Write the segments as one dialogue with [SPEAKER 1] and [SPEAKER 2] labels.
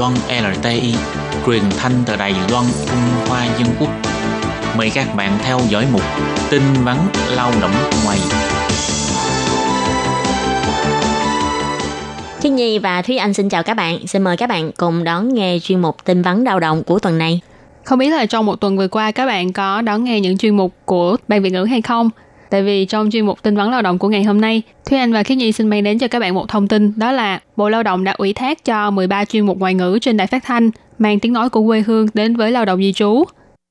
[SPEAKER 1] Loan LTI, truyền thanh từ Đài Loan, Trung Hoa Dân Quốc. Mời các bạn theo dõi mục tin vắn lao động ngoài.
[SPEAKER 2] Thiên Nhi và Thúy Anh xin chào các bạn. Xin mời các bạn cùng đón nghe chuyên mục tin vắn lao động của tuần này.
[SPEAKER 3] Không biết là trong một tuần vừa qua các bạn có đón nghe những chuyên mục của Ban Việt ngữ hay không? Tại vì trong chuyên mục tin vấn lao động của ngày hôm nay, Thúy Anh và Khiết Nhi xin mang đến cho các bạn một thông tin đó là Bộ Lao động đã ủy thác cho 13 chuyên mục ngoại ngữ trên đài phát thanh mang tiếng nói của quê hương đến với lao động di trú.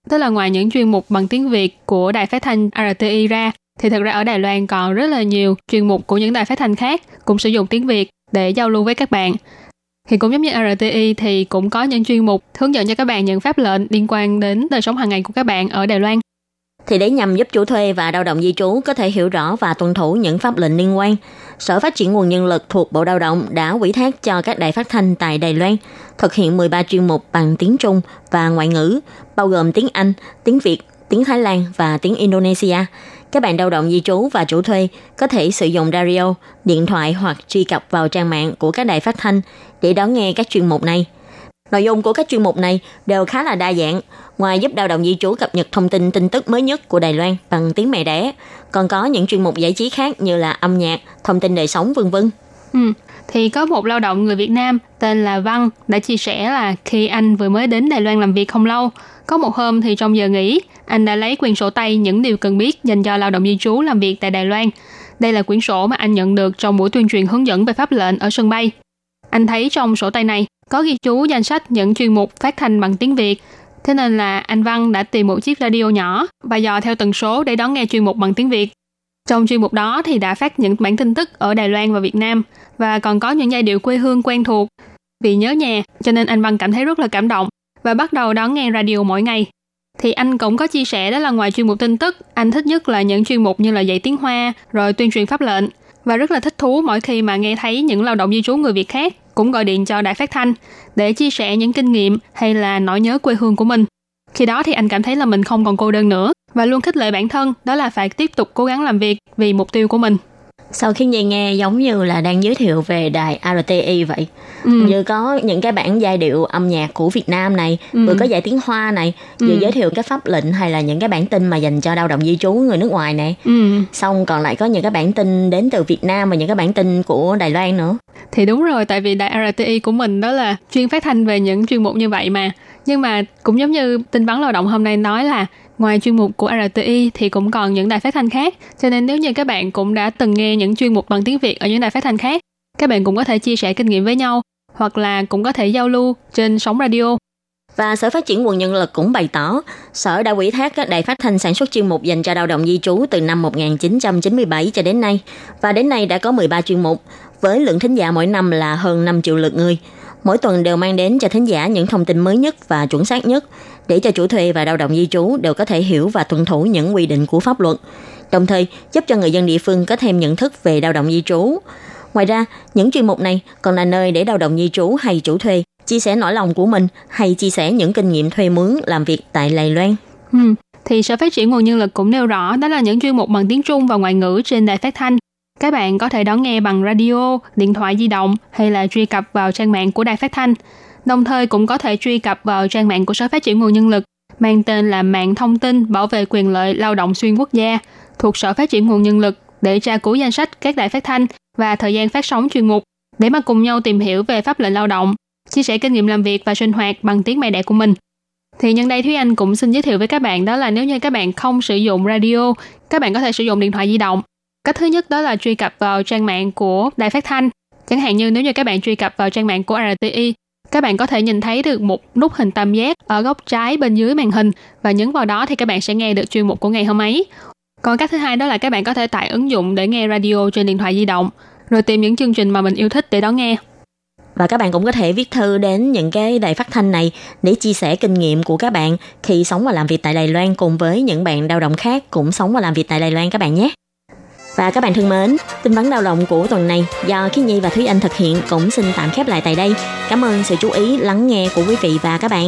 [SPEAKER 3] Tức là ngoài những chuyên mục bằng tiếng Việt của đài phát thanh RTI ra, thì thực ra ở Đài Loan còn rất là nhiều chuyên mục của những đài phát thanh khác cũng sử dụng tiếng Việt để giao lưu với các bạn. Thì cũng giống như RTI thì cũng có những chuyên mục hướng dẫn cho các bạn những pháp lệnh liên quan đến đời sống hàng ngày của các bạn ở Đài Loan
[SPEAKER 2] thì để nhằm giúp chủ thuê và lao động di trú có thể hiểu rõ và tuân thủ những pháp lệnh liên quan, Sở Phát triển Nguồn Nhân lực thuộc Bộ Lao động đã ủy thác cho các đài phát thanh tại Đài Loan thực hiện 13 chuyên mục bằng tiếng Trung và ngoại ngữ, bao gồm tiếng Anh, tiếng Việt, tiếng Thái Lan và tiếng Indonesia. Các bạn lao động di trú và chủ thuê có thể sử dụng radio, điện thoại hoặc truy cập vào trang mạng của các đài phát thanh để đón nghe các chuyên mục này – Nội dung của các chuyên mục này đều khá là đa dạng. Ngoài giúp lao động di trú cập nhật thông tin tin tức mới nhất của Đài Loan bằng tiếng mẹ đẻ, còn có những chuyên mục giải trí khác như là âm nhạc, thông tin đời sống vân vân.
[SPEAKER 3] Ừ, thì có một lao động người Việt Nam tên là Văn đã chia sẻ là khi anh vừa mới đến Đài Loan làm việc không lâu, có một hôm thì trong giờ nghỉ, anh đã lấy quyển sổ tay những điều cần biết dành cho lao động di trú làm việc tại Đài Loan. Đây là quyển sổ mà anh nhận được trong buổi tuyên truyền hướng dẫn về pháp lệnh ở sân bay. Anh thấy trong sổ tay này có ghi chú danh sách những chuyên mục phát thanh bằng tiếng Việt. Thế nên là anh Văn đã tìm một chiếc radio nhỏ và dò theo tần số để đón nghe chuyên mục bằng tiếng Việt. Trong chuyên mục đó thì đã phát những bản tin tức ở Đài Loan và Việt Nam và còn có những giai điệu quê hương quen thuộc. Vì nhớ nhà, cho nên anh Văn cảm thấy rất là cảm động và bắt đầu đón nghe radio mỗi ngày. Thì anh cũng có chia sẻ đó là ngoài chuyên mục tin tức, anh thích nhất là những chuyên mục như là dạy tiếng Hoa, rồi tuyên truyền pháp lệnh và rất là thích thú mỗi khi mà nghe thấy những lao động di trú người Việt khác cũng gọi điện cho đài phát thanh để chia sẻ những kinh nghiệm hay là nỗi nhớ quê hương của mình. Khi đó thì anh cảm thấy là mình không còn cô đơn nữa và luôn khích lệ bản thân đó là phải tiếp tục cố gắng làm việc vì mục tiêu của mình
[SPEAKER 2] sau khi nghe nghe giống như là đang giới thiệu về đài RTI vậy ừ. như có những cái bản giai điệu âm nhạc của Việt Nam này ừ. vừa có dạy tiếng Hoa này vừa ừ. giới thiệu cái pháp lệnh hay là những cái bản tin mà dành cho lao động di trú người nước ngoài này ừ. xong còn lại có những cái bản tin đến từ Việt Nam và những cái bản tin của Đài Loan nữa
[SPEAKER 3] thì đúng rồi tại vì đài RTI của mình đó là chuyên phát thanh về những chuyên mục như vậy mà nhưng mà cũng giống như tin vắn lao động hôm nay nói là Ngoài chuyên mục của RTI thì cũng còn những đài phát thanh khác, cho nên nếu như các bạn cũng đã từng nghe những chuyên mục bằng tiếng Việt ở những đài phát thanh khác, các bạn cũng có thể chia sẻ kinh nghiệm với nhau hoặc là cũng có thể giao lưu trên sóng radio.
[SPEAKER 2] Và Sở Phát triển Nguồn Nhân lực cũng bày tỏ, Sở đã ủy thác các đài phát thanh sản xuất chuyên mục dành cho lao động di trú từ năm 1997 cho đến nay. Và đến nay đã có 13 chuyên mục, với lượng thính giả mỗi năm là hơn 5 triệu lượt người. Mỗi tuần đều mang đến cho thính giả những thông tin mới nhất và chuẩn xác nhất, để cho chủ thuê và lao động di trú đều có thể hiểu và tuân thủ những quy định của pháp luật, đồng thời giúp cho người dân địa phương có thêm nhận thức về lao động di trú. Ngoài ra, những chuyên mục này còn là nơi để lao động di trú hay chủ thuê chia sẻ nỗi lòng của mình hay chia sẻ những kinh nghiệm thuê mướn làm việc tại Lài Loan.
[SPEAKER 3] Ừ, thì Sở Phát triển Nguồn Nhân lực cũng nêu rõ đó là những chuyên mục bằng tiếng Trung và ngoại ngữ trên đài phát thanh. Các bạn có thể đón nghe bằng radio, điện thoại di động hay là truy cập vào trang mạng của đài phát thanh đồng thời cũng có thể truy cập vào trang mạng của Sở Phát triển Nguồn Nhân lực mang tên là Mạng Thông tin Bảo vệ quyền lợi lao động xuyên quốc gia thuộc Sở Phát triển Nguồn Nhân lực để tra cứu danh sách các đài phát thanh và thời gian phát sóng chuyên mục để mà cùng nhau tìm hiểu về pháp lệnh lao động, chia sẻ kinh nghiệm làm việc và sinh hoạt bằng tiếng mẹ đẻ của mình. Thì nhân đây Thúy Anh cũng xin giới thiệu với các bạn đó là nếu như các bạn không sử dụng radio, các bạn có thể sử dụng điện thoại di động. Cách thứ nhất đó là truy cập vào trang mạng của đài phát thanh. Chẳng hạn như nếu như các bạn truy cập vào trang mạng của RTI các bạn có thể nhìn thấy được một nút hình tam giác ở góc trái bên dưới màn hình và nhấn vào đó thì các bạn sẽ nghe được chuyên mục của ngày hôm ấy. Còn cách thứ hai đó là các bạn có thể tải ứng dụng để nghe radio trên điện thoại di động, rồi tìm những chương trình mà mình yêu thích để đón nghe.
[SPEAKER 2] Và các bạn cũng có thể viết thư đến những cái đài phát thanh này để chia sẻ kinh nghiệm của các bạn khi sống và làm việc tại Đài Loan cùng với những bạn lao động khác cũng sống và làm việc tại Đài Loan các bạn nhé. Và các bạn thân mến, tin vấn lao động của tuần này do Khiết Nhi và Thúy Anh thực hiện cũng xin tạm khép lại tại đây. Cảm ơn sự chú ý lắng nghe của quý vị và các bạn.